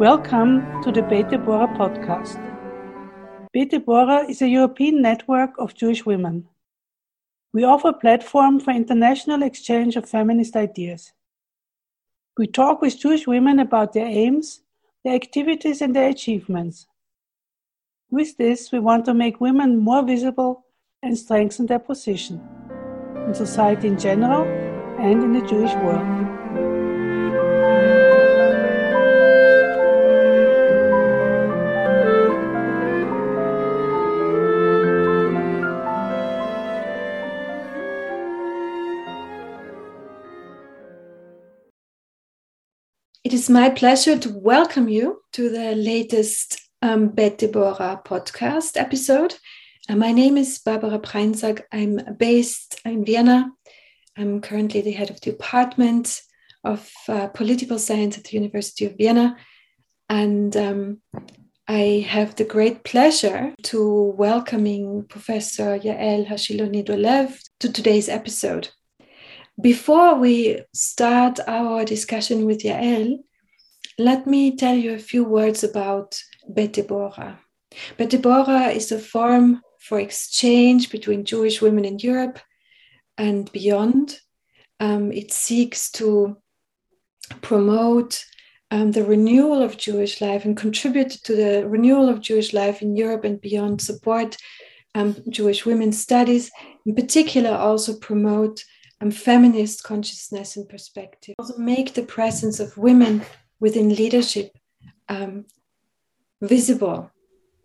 Welcome to the Beit Deborah podcast. Beit Deborah is a European network of Jewish women. We offer a platform for international exchange of feminist ideas. We talk with Jewish women about their aims, their activities, and their achievements. With this, we want to make women more visible and strengthen their position in society in general and in the Jewish world. It is my pleasure to welcome you to the latest um, Bet Deborah podcast episode. Uh, my name is Barbara Prainsack. I'm based in Vienna. I'm currently the head of the Department of uh, Political Science at the University of Vienna. And um, I have the great pleasure to welcoming Professor Yael Hashiloni Dolev to today's episode. Before we start our discussion with Yael, let me tell you a few words about Bet Deborah. Is a forum for exchange between Jewish women in Europe and beyond. Um, it seeks to promote um, the renewal of Jewish life and contribute to the renewal of Jewish life in Europe and beyond, support um, Jewish women's studies, in particular, also promote and feminist consciousness and perspective. Also make the presence of women within leadership um, visible.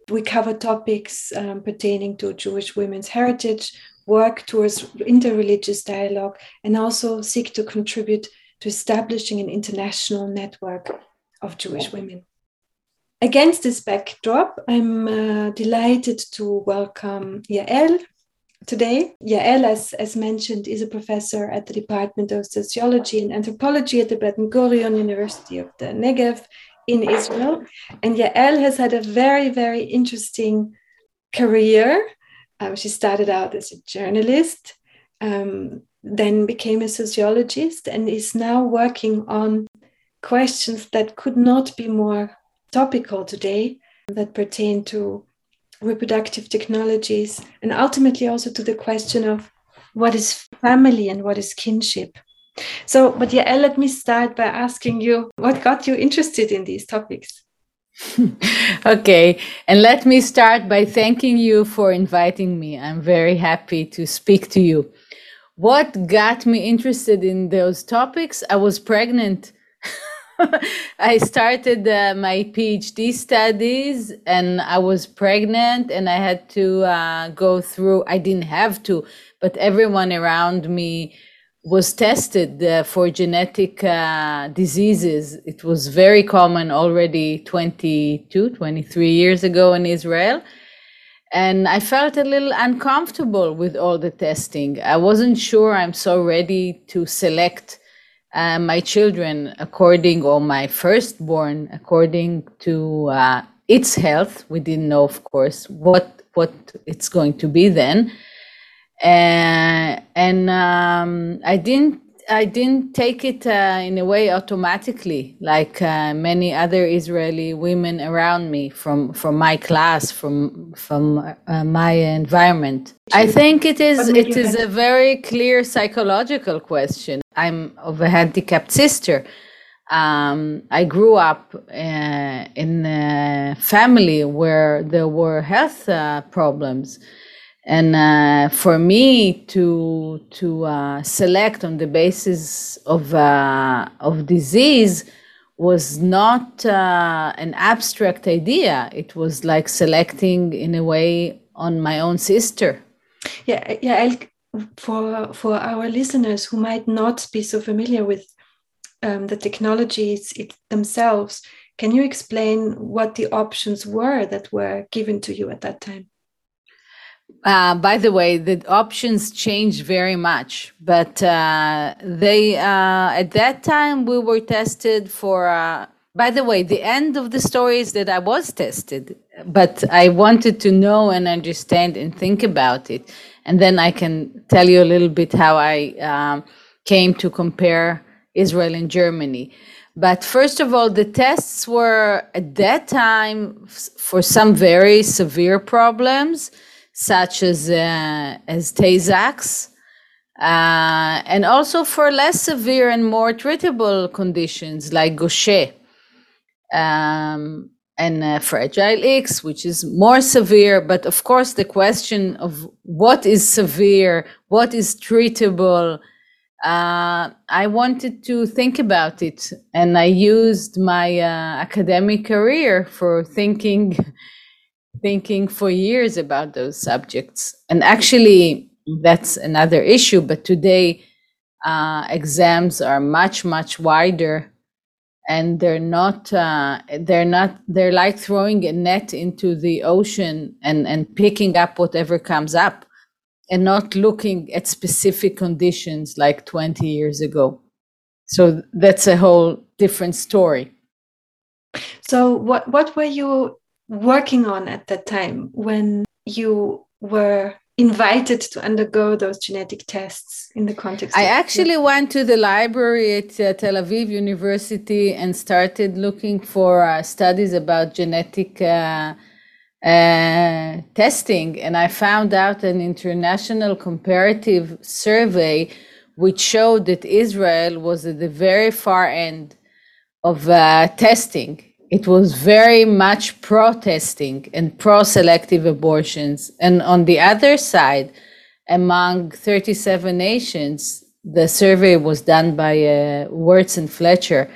We cover topics um, pertaining to Jewish women's heritage, work towards interreligious dialogue, and also seek to contribute to establishing an international network of Jewish women. Against this backdrop, I'm uh, delighted to welcome Yael, Today, Yael, as, as mentioned, is a professor at the Department of Sociology and Anthropology at the Ben Gurion University of the Negev in Israel. And Yael has had a very, very interesting career. Um, she started out as a journalist, um, then became a sociologist, and is now working on questions that could not be more topical today that pertain to reproductive technologies, and ultimately also to the question of what is family and what is kinship. So, but yeah, let me start by asking you what got you interested in these topics? okay, and let me start by thanking you for inviting me. I'm very happy to speak to you. What got me interested in those topics? I was pregnant I started uh, my PhD studies and I was pregnant and I had to uh, go through, I didn't have to, but everyone around me was tested uh, for genetic uh, diseases. It was very common already 22, 23 years ago in Israel. And I felt a little uncomfortable with all the testing. I wasn't sure I'm so ready to select uh, my children according, or my firstborn according to uh, its health. We didn't know, of course, what what it's going to be then, uh, and um, I didn't I didn't take it uh, in a way automatically, like uh, many other Israeli women around me from from my class, from from uh, my environment. I think it is it is a very clear psychological question. I'm of a handicapped sister. Um, I grew up uh, in a family where there were health uh, problems. And uh, for me to to uh, select on the basis of uh, of disease was not uh, an abstract idea. It was like selecting in a way on my own sister. Yeah yeah for for our listeners who might not be so familiar with um, the technologies it, themselves can you explain what the options were that were given to you at that time uh, by the way, the options changed very much, but uh, they uh, at that time we were tested for. Uh, by the way, the end of the story is that I was tested, but I wanted to know and understand and think about it, and then I can tell you a little bit how I um, came to compare Israel and Germany. But first of all, the tests were at that time for some very severe problems, such as uh, as Tay Sachs, uh, and also for less severe and more treatable conditions like Gaucher um, and uh, Fragile X, which is more severe. But of course, the question of what is severe, what is treatable uh, I wanted to think about it, and I used my uh, academic career for thinking, thinking for years about those subjects. And actually, that's another issue. But today, uh, exams are much much wider, and they're not uh, they're not they're like throwing a net into the ocean and and picking up whatever comes up and not looking at specific conditions like 20 years ago. So that's a whole different story. So what what were you working on at that time when you were invited to undergo those genetic tests in the context I actually went to the library at uh, Tel Aviv University and started looking for uh, studies about genetic uh, uh, testing, and I found out an international comparative survey which showed that Israel was at the very far end of uh, testing. It was very much protesting and pro selective abortions. And on the other side, among 37 nations, the survey was done by uh, Wertz and Fletcher,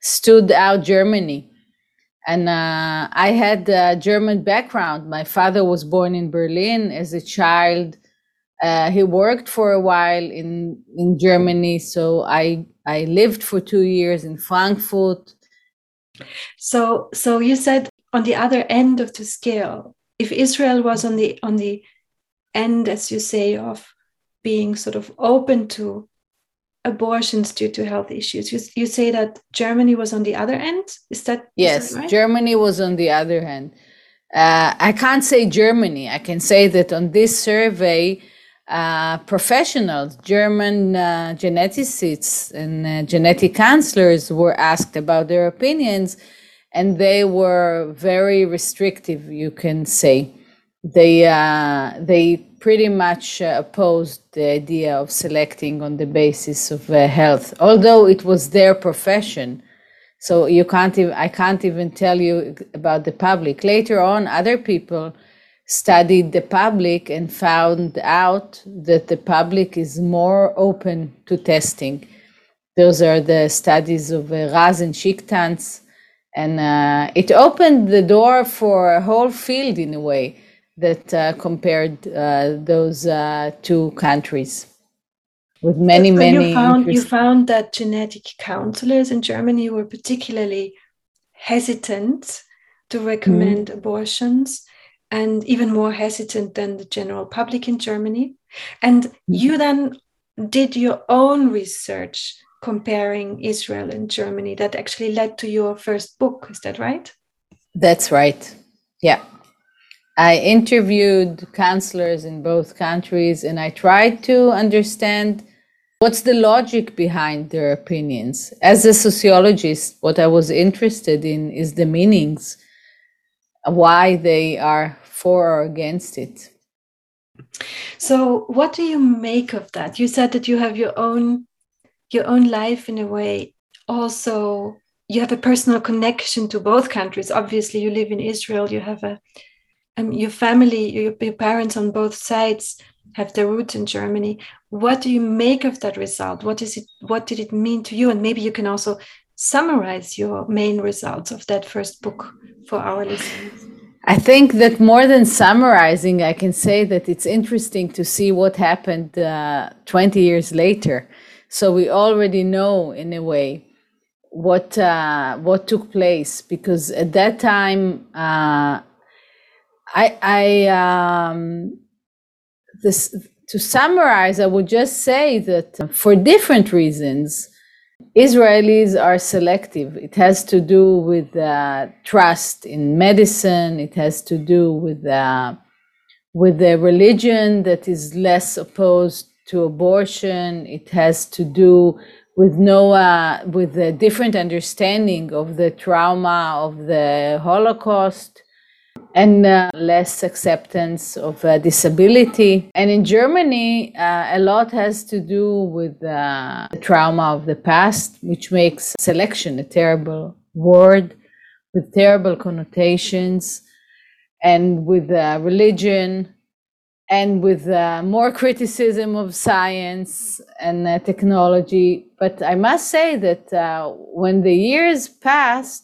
stood out Germany and uh, I had a German background. My father was born in Berlin as a child. Uh, he worked for a while in in Germany, so I I lived for two years in Frankfurt. So so you said on the other end of the scale, if Israel was on the on the end, as you say, of being sort of open to abortions due to health issues. You, you say that Germany was on the other end. Is that yes? Is that right? Germany was on the other end. Uh, I can't say Germany. I can say that on this survey, uh, professionals, German uh, geneticists and uh, genetic counselors were asked about their opinions, and they were very restrictive. You can say they uh, they pretty much uh, opposed the idea of selecting on the basis of uh, health, although it was their profession. So you can't even, I can't even tell you about the public. Later on, other people studied the public and found out that the public is more open to testing. Those are the studies of uh, Raz and Schicktanz. And uh, it opened the door for a whole field in a way that uh, compared uh, those uh, two countries with many, so many. You found, you found that genetic counselors in Germany were particularly hesitant to recommend mm. abortions and even more hesitant than the general public in Germany. And mm. you then did your own research comparing Israel and Germany that actually led to your first book. Is that right? That's right. Yeah. I interviewed counselors in both countries and I tried to understand what's the logic behind their opinions. As a sociologist, what I was interested in is the meanings, why they are for or against it. So, what do you make of that? You said that you have your own your own life in a way also you have a personal connection to both countries obviously you live in israel you have a um, your family, your, your parents on both sides have their roots in Germany. What do you make of that result? What is it? What did it mean to you? And maybe you can also summarize your main results of that first book for our listeners. I think that more than summarizing, I can say that it's interesting to see what happened uh, 20 years later. So we already know, in a way, what uh, what took place because at that time uh, I, I um, this to summarize, I would just say that for different reasons, Israelis are selective. It has to do with uh, trust in medicine. It has to do with uh, with the religion that is less opposed to abortion. It has to do with no uh, with a different understanding of the trauma of the Holocaust and uh, less acceptance of uh, disability. And in Germany, uh, a lot has to do with uh, the trauma of the past, which makes selection a terrible word with terrible connotations, and with uh, religion, and with uh, more criticism of science and technology. But I must say that when the years passed,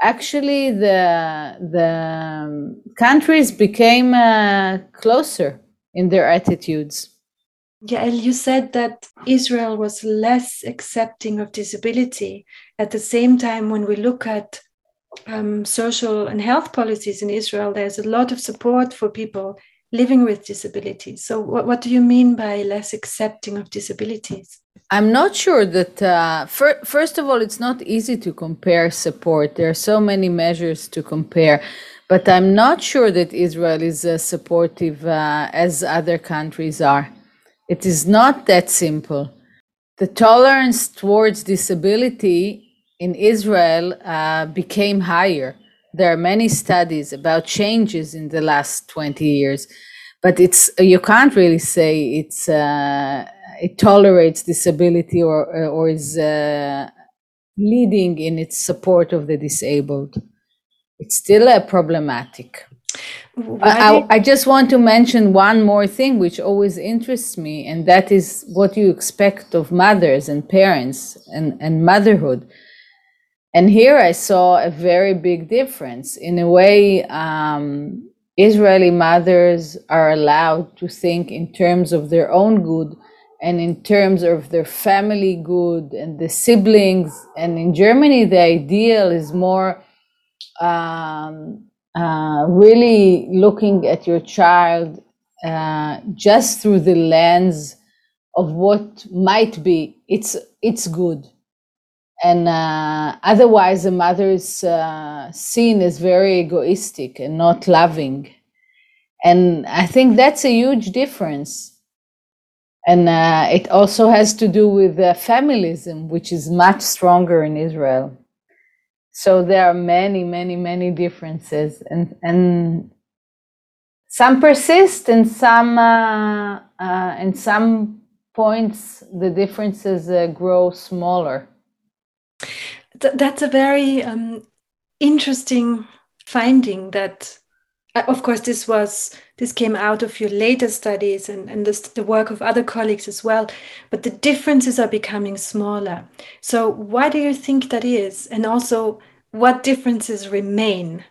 actually the the um, countries became uh, closer in their attitudes. Yeah, you said that Israel was less accepting of disability. At the same time, when we look at um, social and health policies in Israel, there's a lot of support for people living with disabilities. So, what, what do you mean by less accepting of disabilities? I'm not sure that, uh, fir- first of all, it's not easy to compare support. There are so many measures to compare. But I'm not sure that Israel is uh, supportive uh, as other countries are. It is not that simple. The tolerance towards disability in Israel uh, became higher. There are many studies about changes in the last 20 years, but it's you can't really say it's uh, it tolerates disability or or is uh, leading in its support of the disabled. It's still a problematic. I, I, just want to mention one more thing which always interests me, and that is what you expect of mothers and parents and, and motherhood. And here I saw a very big difference. In a way, um, Israeli mothers are allowed to think in terms of their own good and in terms of their family good and the siblings. And in Germany, the ideal is more um, uh, really looking at your child uh, just through the lens of what might be. It's it's good, and uh, otherwise, a mother is uh, seen as very egoistic and not loving. And I think that's a huge difference and uh, it also has to do with uh, familism, which is much stronger in Israel. So there are many, many, many differences, and and some persist, and some uh, uh in some points the differences uh, grow smaller. Th- that's a very um, interesting finding. That, uh, of course, this was this came out of your later studies and, and this, the work of other colleagues as well. But the differences are becoming smaller. So, why do you think that is? And also, what differences remain?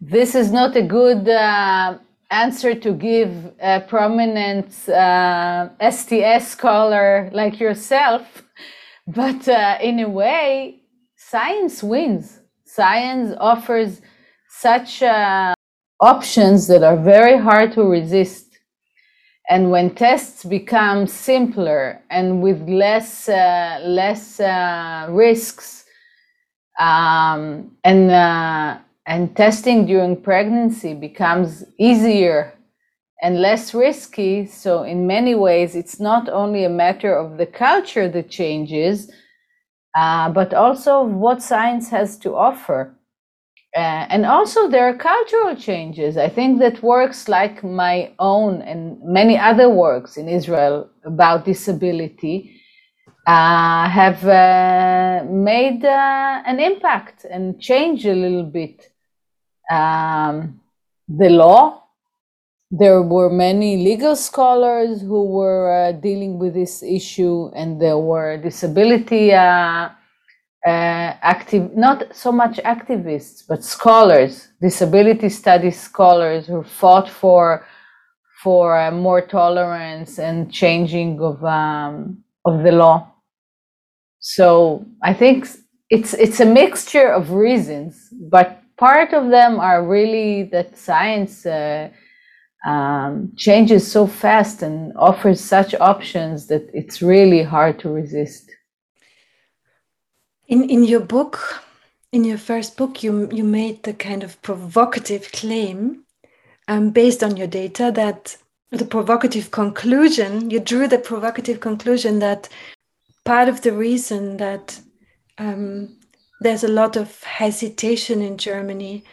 This is not a good uh, answer to give a prominent uh, STS scholar like yourself. But uh, in a way, science wins. Science offers such a options that are very hard to resist. And when tests become simpler and with less uh, less uh, risks, um, and uh, and testing during pregnancy becomes easier and less risky. So in many ways, it's not only a matter of the culture that changes, uh, but also what science has to offer. Uh, and also there are cultural changes. I think that works like my own and many other works in Israel about disability uh, have uh, made uh, an impact and changed a little bit um, the law. There were many legal scholars who were uh, dealing with this issue, and there were disability active, not so much activists, but scholars, disability studies scholars who fought for for uh, more tolerance and changing of um, of the law. So I think it's it's a mixture of reasons, but part of them are really that science uh, um, changes so fast and offers such options that it's really hard to resist. In in your book, in your first book, you you made the kind of provocative claim, um, based on your data, that the provocative conclusion you drew the provocative conclusion that part of the reason that um, there's a lot of hesitation in Germany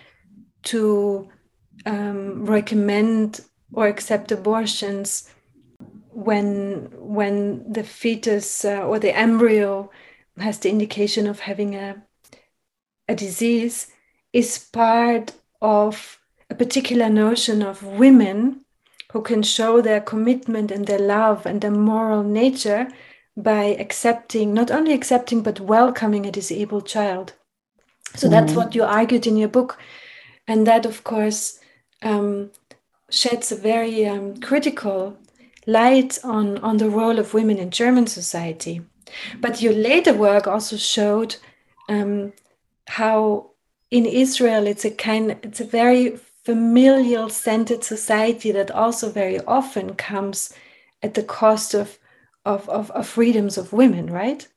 to um, recommend or accept abortions when when the fetus uh, or the embryo has the indication of having a a disease is part of a particular notion of women who can show their commitment and their love and their moral nature by accepting not only accepting but welcoming a disabled child so mm. that's what you argued in your book and that of course um, sheds a very um, critical light on, on the role of women in German society. But your later work also showed um, how in Israel it's a kind it's a very familial centered society that also very often comes at the cost of of, of, of freedoms of women, right?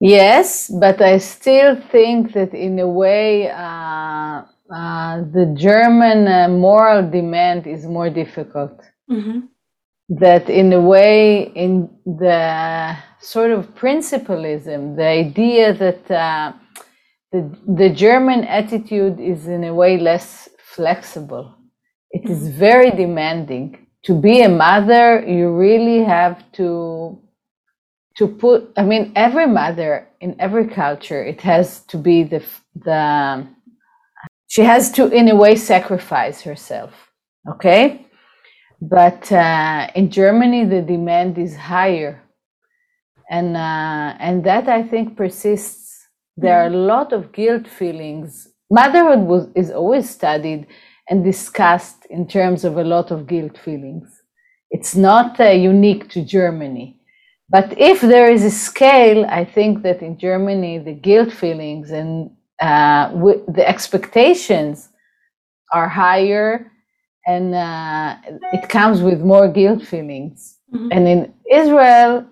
Yes, but I still think that in a way uh, uh, the German uh, moral demand is more difficult. Mm-hmm. That, in a way, in the sort of principalism, the idea that uh, the, the German attitude is in a way less flexible. It is very demanding. To be a mother, you really have to to put. I mean, every mother in every culture, it has to be the the she has to in a way sacrifice herself okay but uh, in germany the demand is higher. And uh, and that i think persists. There are a mm-hmm. lot of guilt feelings. Motherhood was, is always studied and discussed in terms of a lot of guilt feelings. It's not uh, unique to germany. But if there is a scale i think that in germany the guilt feelings and uh, the expectations are higher and uh, it comes with more guilt feelings. Mm-hmm. And in Israel,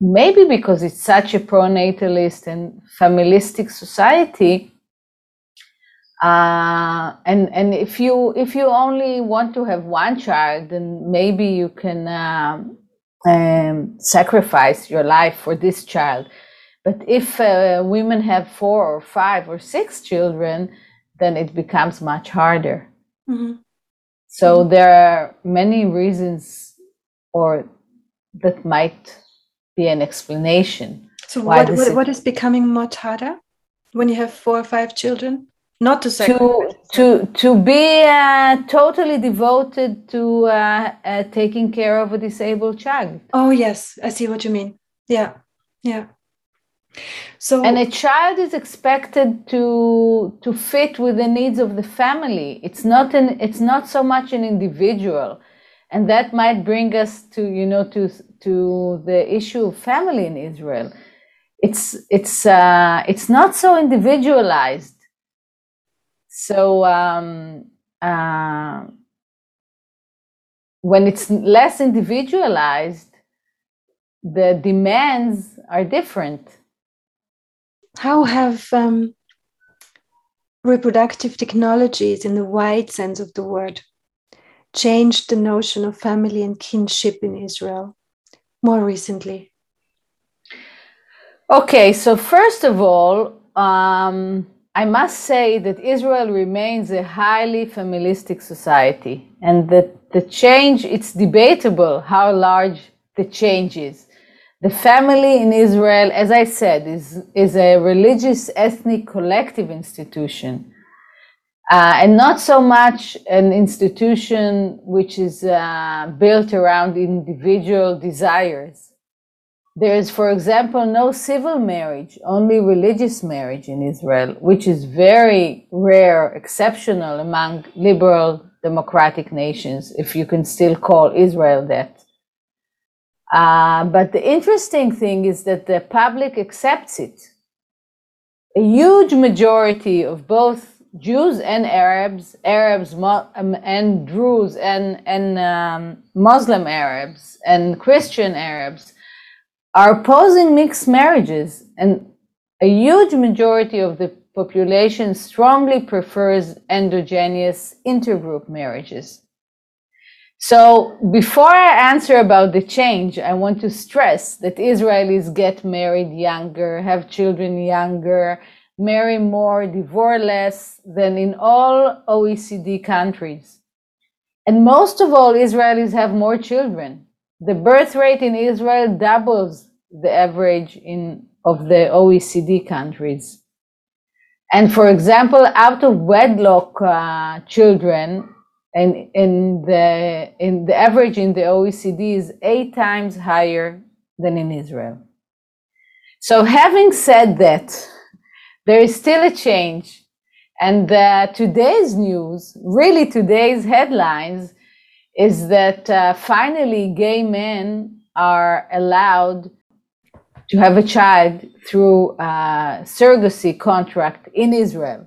maybe because it's such a pro-natalist and familistic society, uh, and and if you if you only want to have one child, then maybe you can um, um, sacrifice your life for this child. But if uh, women have four or five or six children, then it becomes much harder. Mm-hmm. So mm-hmm. there are many reasons, or that might be an explanation. So what, what, what is becoming much harder when you have four or five children? Not to say to to to be uh, totally devoted to uh, uh, taking care of a disabled child. Oh yes, I see what you mean. Yeah, yeah. So and a child is expected to to fit with the needs of the family. It's not an it's not so much an individual. And that might bring us to, you know, to to the issue of family in Israel. It's it's uh, it's not so individualized. So um, uh, when it's less individualized, the demands are different how have um, reproductive technologies, in the wide sense of the word, changed the notion of family and kinship in Israel more recently? Okay, so first of all, um, I must say that Israel remains a highly familistic society, and that the change, it's debatable how large the change is. The family in Israel, as I said, is, is a religious, ethnic, collective institution. Uh, and not so much an institution which is uh, built around individual desires. There is, for example, no civil marriage, only religious marriage in Israel, which is very rare, exceptional among liberal democratic nations, if you can still call Israel that. Uh, but the interesting thing is that the public accepts it. A huge majority of both Jews and Arabs, Arabs um, and Druze and, and um, Muslim Arabs and Christian Arabs are opposing mixed marriages. And a huge majority of the population strongly prefers endogenous intergroup marriages. So before I answer about the change, I want to stress that Israelis get married younger, have children younger, marry more, divorce less than in all OECD countries. And most of all, Israelis have more children. The birth rate in Israel doubles the average in, of the OECD countries. And for example, out of wedlock uh, children, and in the in the average in the OECD is eight times higher than in Israel. So having said that, there is still a change, and uh, today's news, really today's headlines, is that uh, finally gay men are allowed to have a child through a surrogacy contract in Israel.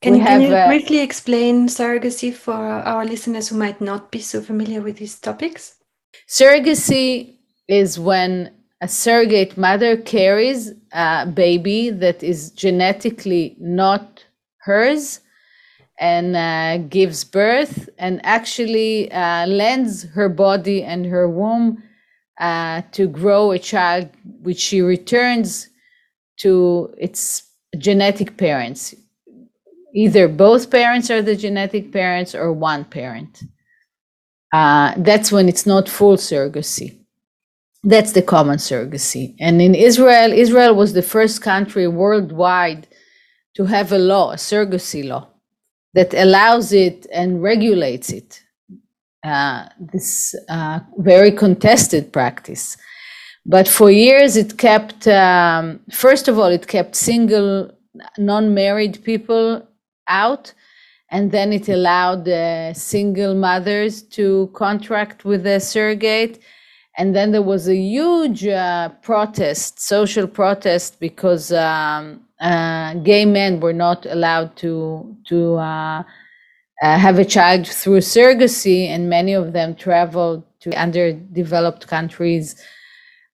Can, you, can you uh, briefly explain surrogacy for our listeners who might not be so familiar with these topics? Surrogacy is when a surrogate mother carries a baby that is genetically not hers and uh, gives birth and actually uh, lends her body and her womb uh, to grow a child which she returns to its genetic parents either both parents are the genetic parents or one parent. Uh, that's when it's not full surrogacy. That's the common surrogacy. And in Israel, Israel was the first country worldwide to have a law, a surrogacy law, that allows it and regulates it. Uh, this uh, very contested practice. But for years, it kept, um, first of all, it kept single, non married people out and then it allowed the single mothers to contract with a surrogate. And then there was a huge uh, protest social protest because um, uh, gay men were not allowed to to uh, uh have a child through surrogacy and many of them traveled to underdeveloped countries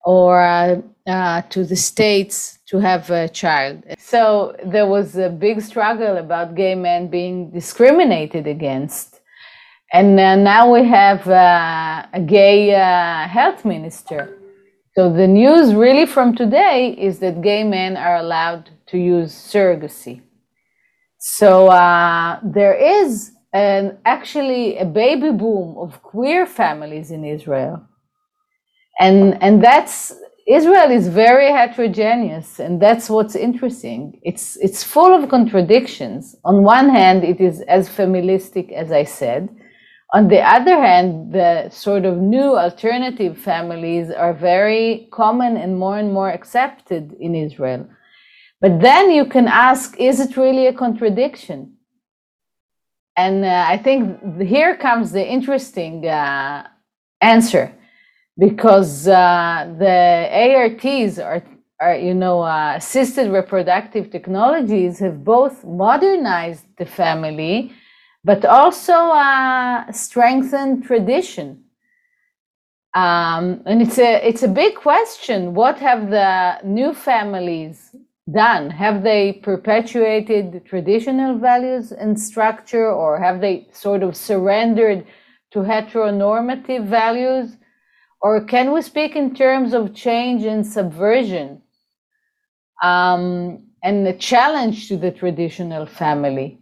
or uh, uh, to the states to have a child. So there was a big struggle about gay men being discriminated against. And uh, now we have uh, a gay uh, health minister. So the news really from today is that gay men are allowed to use surrogacy. So uh, there is an, actually a baby boom of queer families in Israel and and that's Israel is very heterogeneous, and that's what's interesting. It's it's full of contradictions. On one hand, it is as familistic as I said. On the other hand, the sort of new alternative families are very common and more and more accepted in Israel. But then you can ask, is it really a contradiction? And uh, I think here comes the interesting uh, answer because uh, the ARTs are, are you know, uh, assisted reproductive technologies have both modernized the family, but also uh, strengthened tradition. Um, and it's a it's a big question. What have the new families done? Have they perpetuated traditional values and structure, or have they sort of surrendered to heteronormative values? Or can we speak in terms of change and subversion um, and a challenge to the traditional family?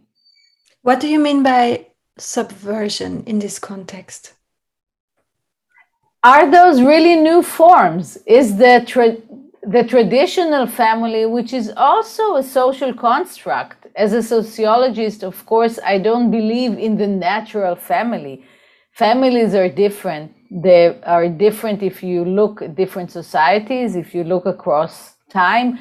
What do you mean by subversion in this context? Are those really new forms? Is the, tra- the traditional family, which is also a social construct, as a sociologist, of course, I don't believe in the natural family. Families are different they are different if you look at different societies, if you look across time.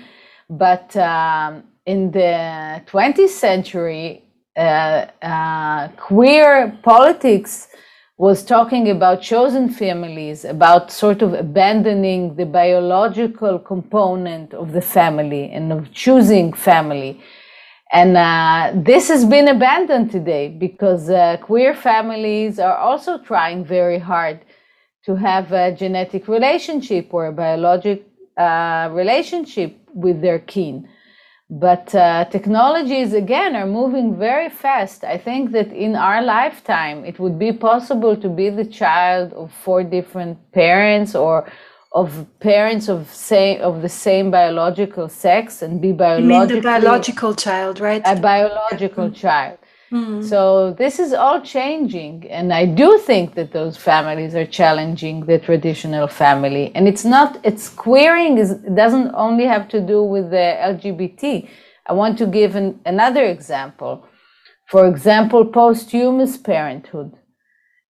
But um, in the 20th century, uh, uh, queer politics was talking about chosen families, about sort of abandoning the biological component of the family and of choosing family. And uh, this has been abandoned today because uh, queer families are also trying very hard to have a genetic relationship or a biologic uh, relationship with their kin. But uh, technologies, again, are moving very fast. I think that in our lifetime, it would be possible to be the child of four different parents or of parents of say of the same biological sex and be biologically you mean the biological child, right? A biological mm-hmm. child. Mm-hmm. So this is all changing, and I do think that those families are challenging the traditional family. And it's not it's queering is doesn't only have to do with the LGBT. I want to give an, another example. For example, posthumous parenthood.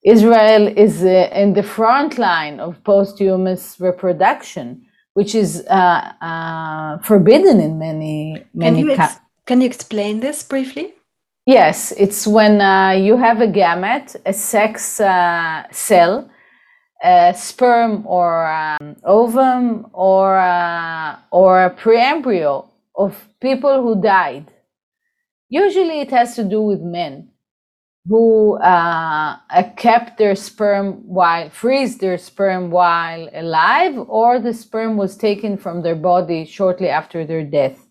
Israel is uh, in the front line of posthumous reproduction, which is uh, uh, forbidden in many many. Can you, ex- can you explain this briefly? Yes, it's when uh, you have a gamete, a sex uh, cell, a sperm or um, ovum, or uh, or a preembryo of people who died. Usually, it has to do with men who uh, kept their sperm while freeze their sperm while alive, or the sperm was taken from their body shortly after their death.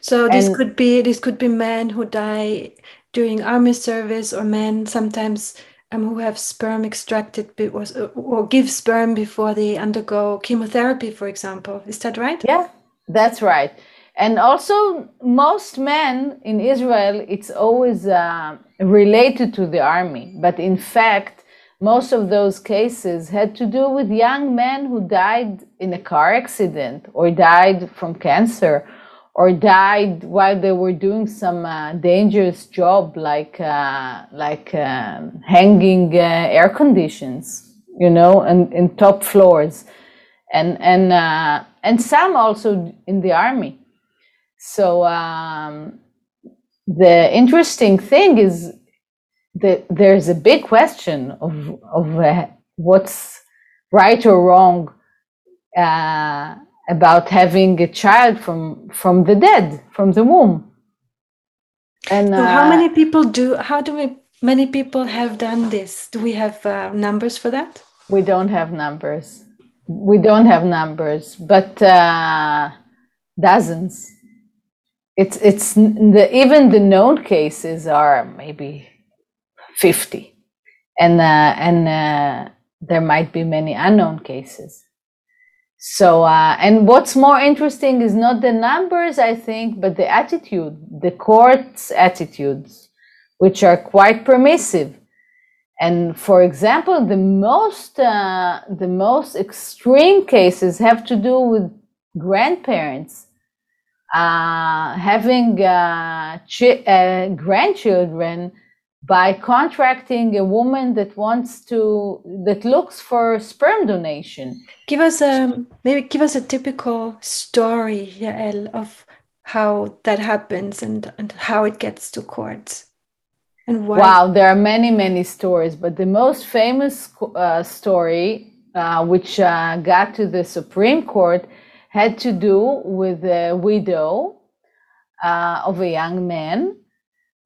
So this and, could be this could be men who die during army service, or men sometimes um, who have sperm extracted or give sperm before they undergo chemotherapy, for example. Is that right? Yeah, that's right. And also, most men in Israel, it's always uh, related to the army. But in fact, most of those cases had to do with young men who died in a car accident or died from cancer or died while they were doing some uh, dangerous job like uh, like um, hanging uh, air conditions you know and in top floors. And and uh, and some also in the army. So um, the interesting thing is that there's a big question of of uh, what's right or wrong uh, about having a child from from the dead, from the womb. And so how uh, many people do? How do we? Many people have done this. Do we have uh, numbers for that? We don't have numbers. We don't have numbers, but uh, dozens it's it's the even the known cases are maybe 50 and uh, and uh, there might be many unknown cases so uh, and what's more interesting is not the numbers i think but the attitude the court's attitudes which are quite permissive. And for example the most uh, the most extreme cases have to do with grandparents uh, having uh, uh, grandchildren by contracting a woman that wants to that looks for sperm donation. Give us a maybe give us a typical story Yael, of how that happens and, and how it gets to courts and why. Wow there are many many stories but the most famous uh, story uh, which uh, got to the supreme court had to do with a widow uh, of a young man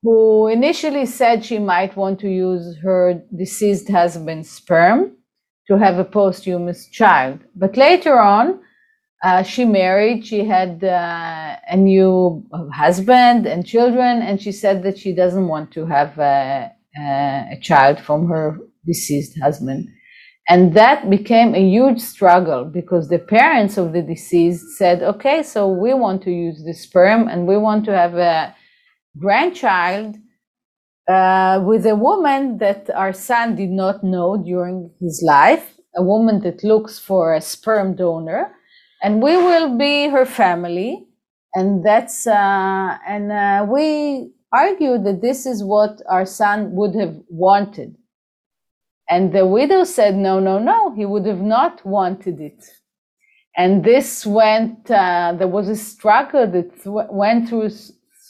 who initially said she might want to use her deceased husband's sperm to have a posthumous child. But later on, uh, she married, she had uh, a new husband and children, and she said that she doesn't want to have a, a child from her deceased husband. And that became a huge struggle because the parents of the deceased said, okay, so we want to use the sperm and we want to have a grandchild uh, with a woman that our son did not know during his life, a woman that looks for a sperm donor, and we will be her family. And that's, uh, and uh, we argued that this is what our son would have wanted. And the widow said, no, no, no, he would have not wanted it. And this went, uh, there was a struggle that th- went through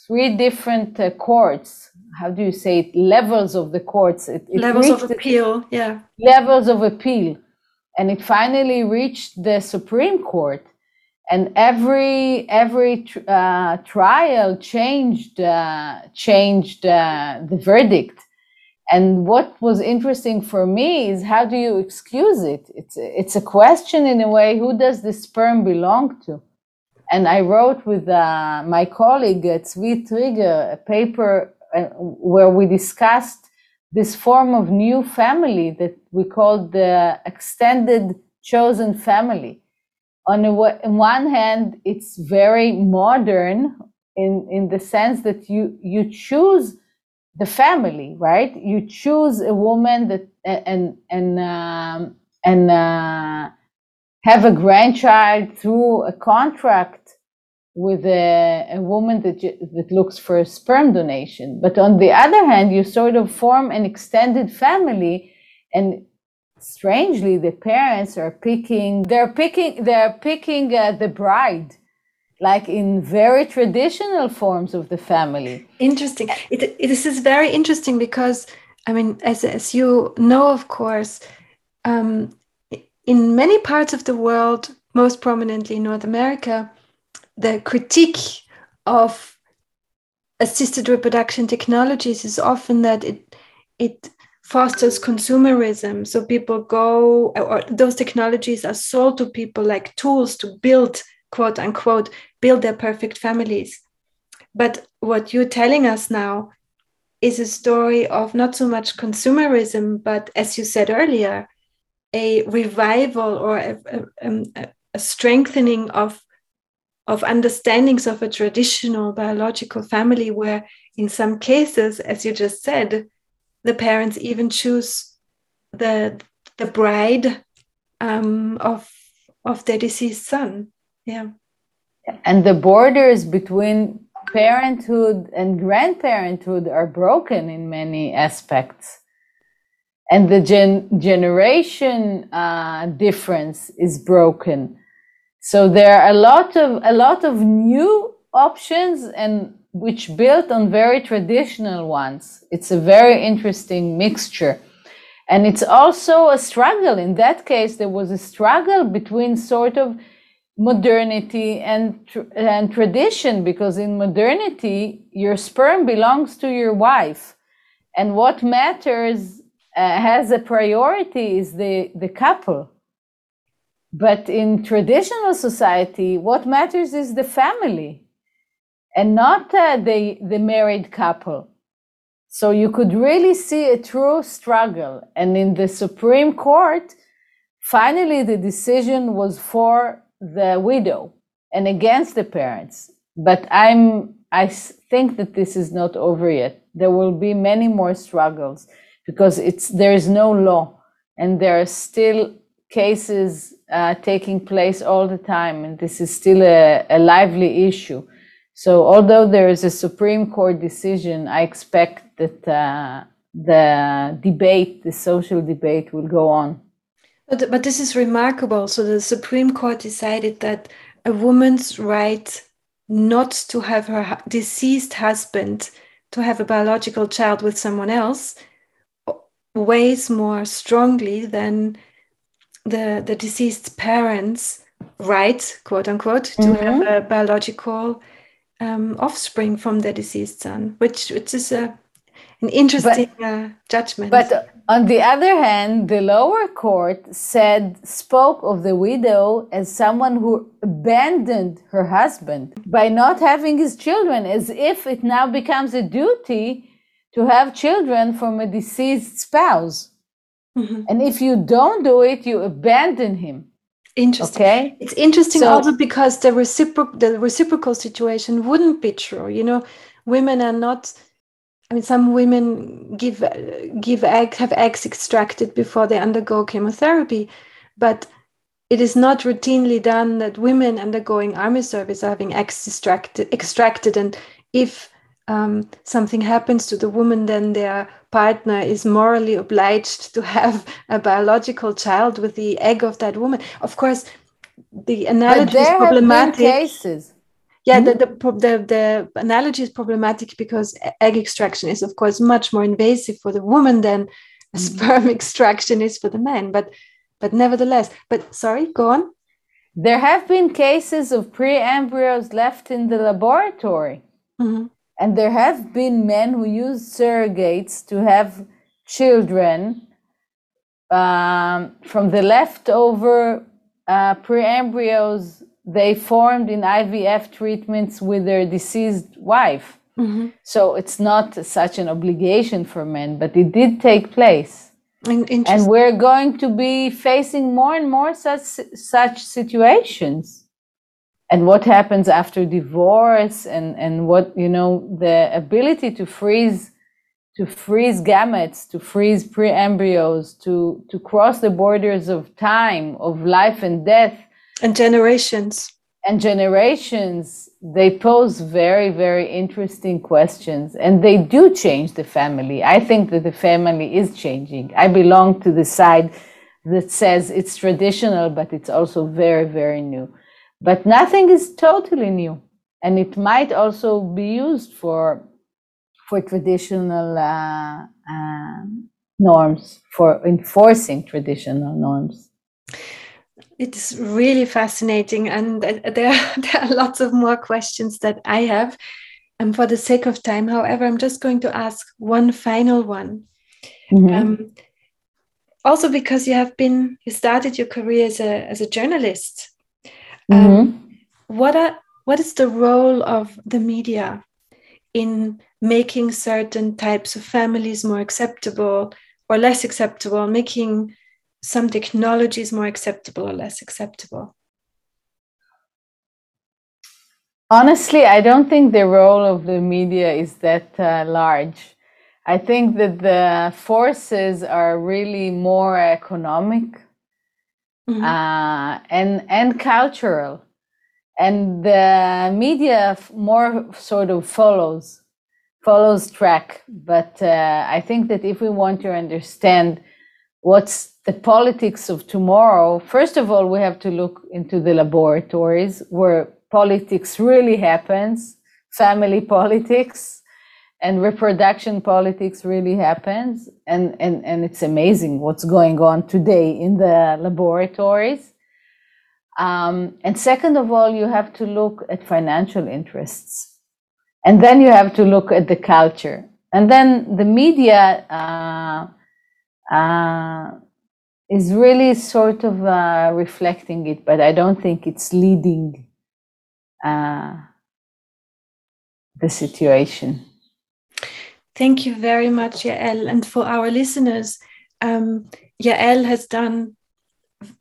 three different uh, courts. How do you say it? Levels of the courts. It, it levels of appeal, yeah. Levels of appeal. And it finally reached the Supreme Court. And every every uh, trial changed uh, changed uh, the verdict and what was interesting for me is how do you excuse it? It's it's a question in a way. Who does the sperm belong to? And I wrote with uh, my colleague at Zvi Triger a paper uh, where we discussed this form of new family that we call the extended chosen family. On, a, on one hand, it's very modern in, in the sense that you, you choose the family, right? You choose a woman that and and um, and uh, have a grandchild through a contract with a, a woman that that looks for a sperm donation. But on the other hand, you sort of form an extended family, and strangely, the parents are picking. They're picking. They're picking uh, the bride like in very traditional forms of the family. Interesting. It, it, this is very interesting because, I mean, as, as you know, of course, um, in many parts of the world, most prominently in North America, the critique of assisted reproduction technologies is often that it it fosters consumerism. So people go, or those technologies are sold to people like tools to build quote unquote build their perfect families. But what you're telling us now is a story of not so much consumerism, but as you said earlier, a revival or a, a, um, a strengthening of of understandings of a traditional biological family where in some cases as you just said the parents even choose the the bride um, of of their deceased son. Yeah. And the borders between parenthood and grandparenthood are broken in many aspects and the gen- generation uh, difference is broken. So there are a lot of a lot of new options and which built on very traditional ones. It's a very interesting mixture. And it's also a struggle. In that case there was a struggle between sort of modernity and and tradition because in modernity your sperm belongs to your wife. And what matters uh, has a priority is the the couple but in traditional society what matters is the family and not uh, the the married couple so you could really see a true struggle and in the supreme court finally the decision was for the widow and against the parents. But I'm I think that this is not over yet. There will be many more struggles because it's there is no law and there are still cases uh, taking place all the time, and this is still a, a lively issue. So, although there is a Supreme Court decision, I expect that uh, the debate, the social debate, will go on. But, but this is remarkable. So the Supreme Court decided that a woman's right not to have her deceased husband to have a biological child with someone else weighs more strongly than the the deceased parents' right, quote unquote, to mm-hmm. have a biological um, offspring from their deceased son, which which is a an interesting but, uh, judgment. But on the other hand, the lower court said, spoke of the widow as someone who abandoned her husband by not having his children, as if it now becomes a duty to have children from a deceased spouse. Mm-hmm. And if you don't do it, you abandon him. Interesting. Okay. It's interesting so, also because the reciprocal the reciprocal situation wouldn't be true. You know, women are not I mean, some women give give egg have eggs extracted before they undergo chemotherapy, but it is not routinely done that women undergoing army service are having eggs extracted. extracted and if um, something happens to the woman, then their partner is morally obliged to have a biological child with the egg of that woman. Of course, the analogy is problematic. cases yeah mm-hmm. the, the, the the analogy is problematic because egg extraction is of course much more invasive for the woman than mm-hmm. sperm extraction is for the man but but nevertheless but sorry go on there have been cases of pre-embryos left in the laboratory mm-hmm. And there have been men who use surrogates to have children um, from the leftover uh, pre-embryos they formed in IVF treatments with their deceased wife. Mm-hmm. So it's not such an obligation for men, but it did take place. And we're going to be facing more and more such such situations. And what happens after divorce and, and what, you know, the ability to freeze to freeze gametes, to freeze pre-embryos, to, to cross the borders of time, of life and death. And generations. And generations, they pose very, very interesting questions. And they do change the family. I think that the family is changing. I belong to the side that says it's traditional, but it's also very, very new. But nothing is totally new. And it might also be used for for traditional uh, uh, norms, for enforcing traditional norms. It's really fascinating, and there, there are lots of more questions that I have. And for the sake of time, however, I'm just going to ask one final one. Mm-hmm. Um, also, because you have been, you started your career as a as a journalist. Um, mm-hmm. What are what is the role of the media in making certain types of families more acceptable or less acceptable, making some technologies more acceptable or less acceptable? Honestly, I don't think the role of the media is that uh, large. I think that the forces are really more economic mm-hmm. uh, and and cultural, and the media more sort of follows follows track. But uh, I think that if we want to understand what's the politics of tomorrow, first of all, we have to look into the laboratories where politics really happens, family politics and reproduction politics really happens. And, and, and it's amazing what's going on today in the laboratories. Um, and second of all, you have to look at financial interests and then you have to look at the culture and then the media uh, uh, is really sort of uh, reflecting it but i don't think it's leading uh, the situation thank you very much yael and for our listeners um, yael has done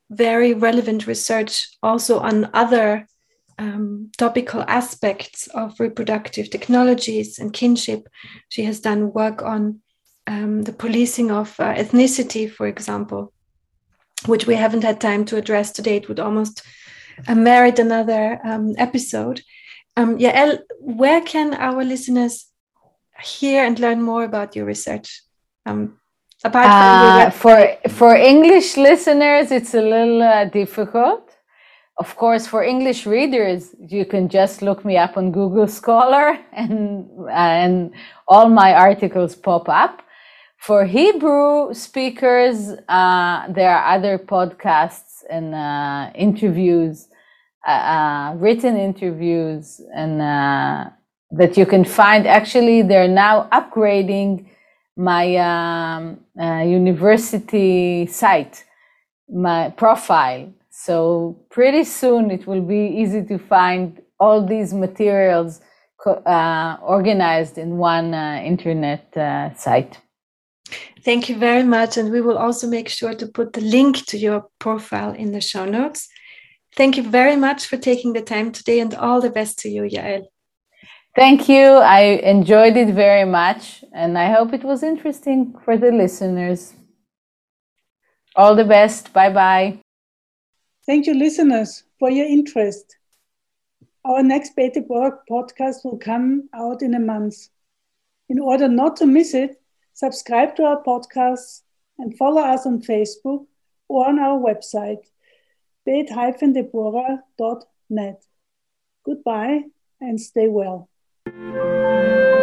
very relevant research also on other um, topical aspects of reproductive technologies and kinship. She has done work on um, the policing of uh, ethnicity, for example, which we haven't had time to address today. It would almost uh, merit another um, episode. Um, Yael, where can our listeners hear and learn more about your research? Um, apart uh, for for English listeners, it's a little uh, difficult of course, for English readers, you can just look me up on Google Scholar and, and all my articles pop up. For Hebrew speakers, uh, there are other podcasts and uh, interviews, uh, uh written interviews, and uh, that you can find. Actually, they're now upgrading my um, uh, university site, my profile so pretty soon it will be easy to find all these materials uh, organized in one uh, internet uh, site. Thank you very much. And we will also make sure to put the link to your profile in the show notes. Thank you very much for taking the time today and all the best to you, Yael. Thank you. I enjoyed it very much and I hope it was interesting for the listeners. All the best. Bye bye. Thank you, listeners, for your interest. Our next Bet Debora podcast will come out in a month. In order not to miss it, subscribe to our podcasts and follow us on Facebook or on our website, bet-debora.net. Goodbye and stay well. Música